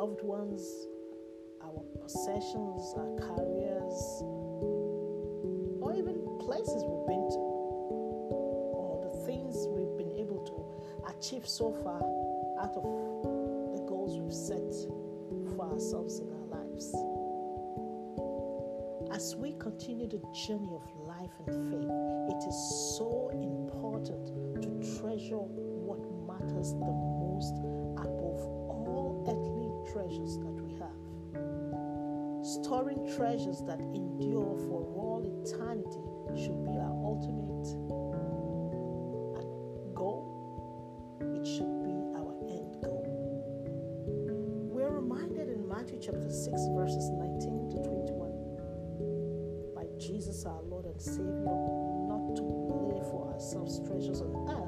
loved ones, our possessions, our careers, or even places we've been to, or the things we've been able to achieve so far out of the goals we've set for ourselves in our lives. As we continue the journey of life and faith, it is so important to treasure what matters the most treasures that we have. Storing treasures that endure for all eternity should be our ultimate goal. It should be our end goal. We're reminded in Matthew chapter 6, verses 19 to 21 by Jesus our Lord and Savior not to lay for ourselves treasures on earth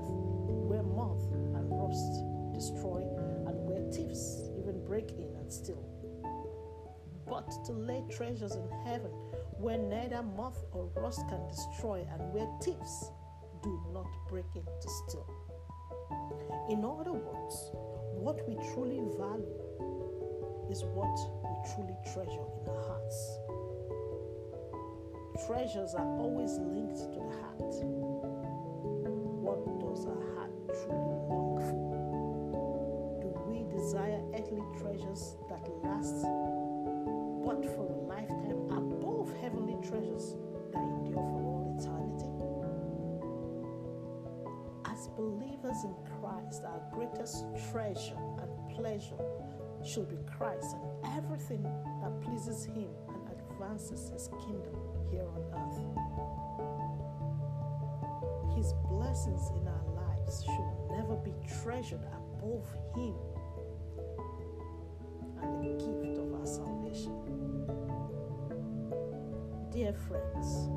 to lay treasures in heaven where neither moth or rust can destroy and where thieves do not break in to steal. In other words, what we truly value is what we truly treasure in our hearts. Treasures are always linked to the treasures that endure for all eternity? As believers in Christ, our greatest treasure and pleasure should be Christ and everything that pleases Him and advances His kingdom here on earth. His blessings in our lives should never be treasured above Him and the gift of our salvation. Dear friends,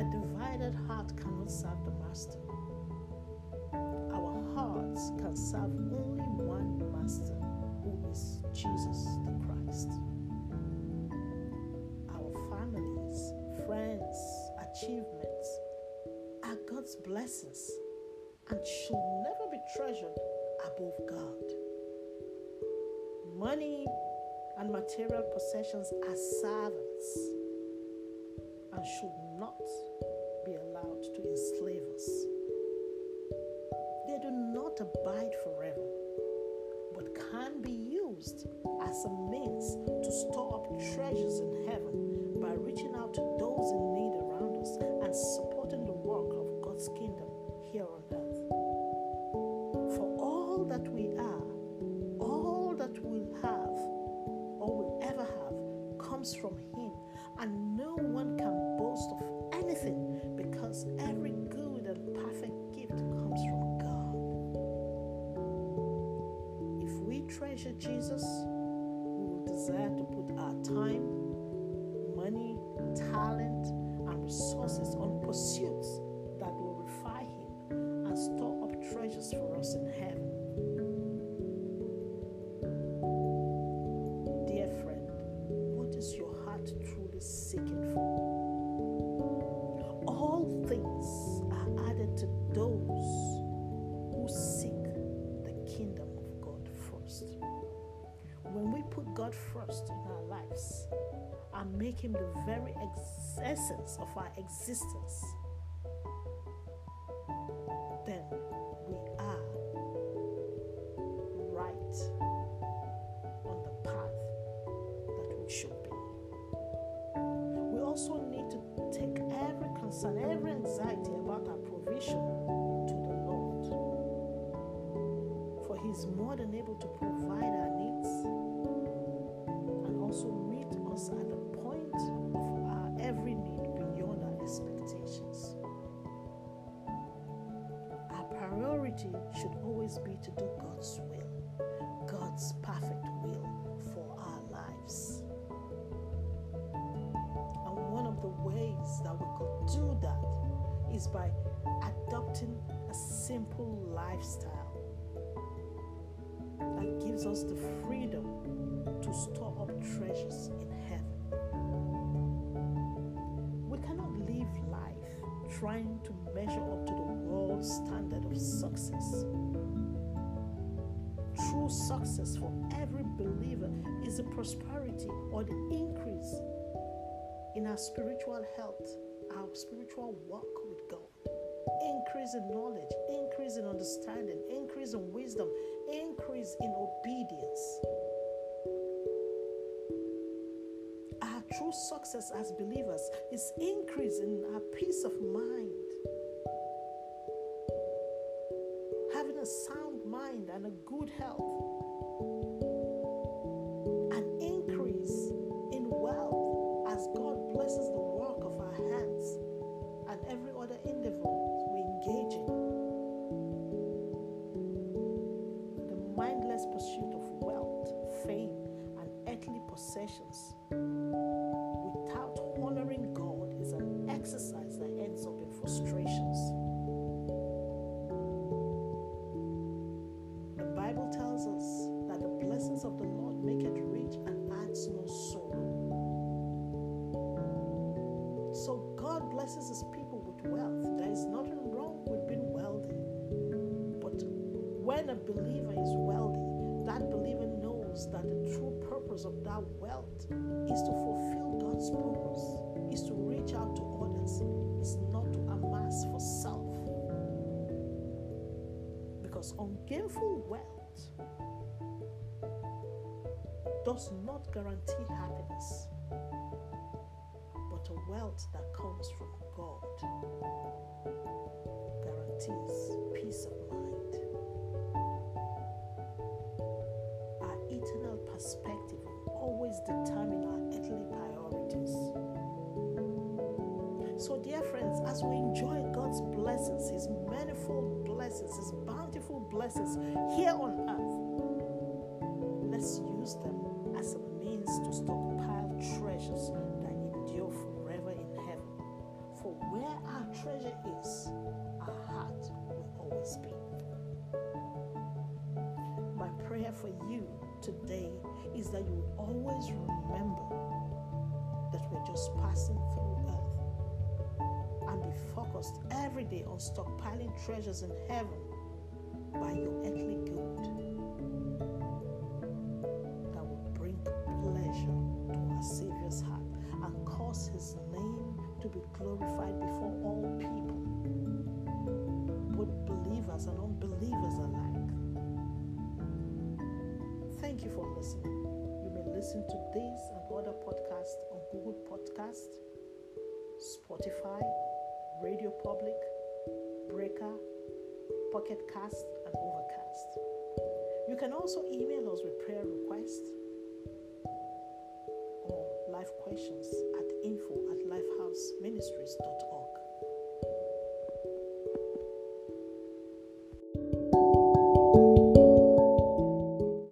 a divided heart cannot serve the Master. Our hearts can serve only one Master, who is Jesus the Christ. Our families, friends, achievements are God's blessings and should never be treasured above God. Money and material possessions are servants and should not be allowed to enslave us. They do not abide forever, but can be used as a means to store up treasures in heaven by reaching out to those in need around us and supporting the work of God's kingdom here on earth. For all that we are, all that we'll have, or will ever have, comes from Him, treasure Jesus, we will desire to put our time, money, talent, and resources on pursuits that refine Him and store up treasures for us in heaven. Dear friend, what is your heart truly seeking for? All things are added to those who seek the kingdom God first in our lives and make Him the very ex- essence of our existence, then we are right on the path that we should be. We also need to take every concern, every anxiety about our provision to the Lord. For He is more than able to provide should always be to do God's will, God's perfect will for our lives. And one of the ways that we could do that is by adopting a simple lifestyle that gives us the freedom to store up treasures in heaven. We cannot live life trying to measure up world's standard of success. True true success for every believer is the prosperity or the increase in our spiritual health, our spiritual walk with God. Increase in knowledge, increase in understanding, increase in wisdom, increase in obedience. Our true success as believers is increase in our peace of mind. Good health. An increase in wealth as God blesses the work of our hands and every other endeavor we engage in. The mindless pursuit of wealth, fame, and earthly possessions without honoring God is an exercise that ends up in frustrations. His people with wealth. There is nothing wrong with being wealthy. But when a believer is wealthy, that believer knows that the true purpose of that wealth is to fulfill God's purpose, is to reach out to others, is not to amass for self. Because ungainful wealth does not guarantee happiness, wealth that comes from God guarantees peace of mind. Our eternal perspective will always determine our earthly priorities. So, dear friends, as we enjoy God's blessings, His manifold blessings, His bountiful blessings here on earth, for you today is that you always remember that we're just passing through earth and be focused every day on stockpiling treasures in heaven by your earthly good that will bring pleasure to our Savior's heart and cause His name to be glorified before Thank you for listening. You may listen to this and other podcasts on Google Podcast, Spotify, Radio Public, Breaker, Pocket Cast, and Overcast. You can also email us with prayer requests or life questions at info at lifehouseministries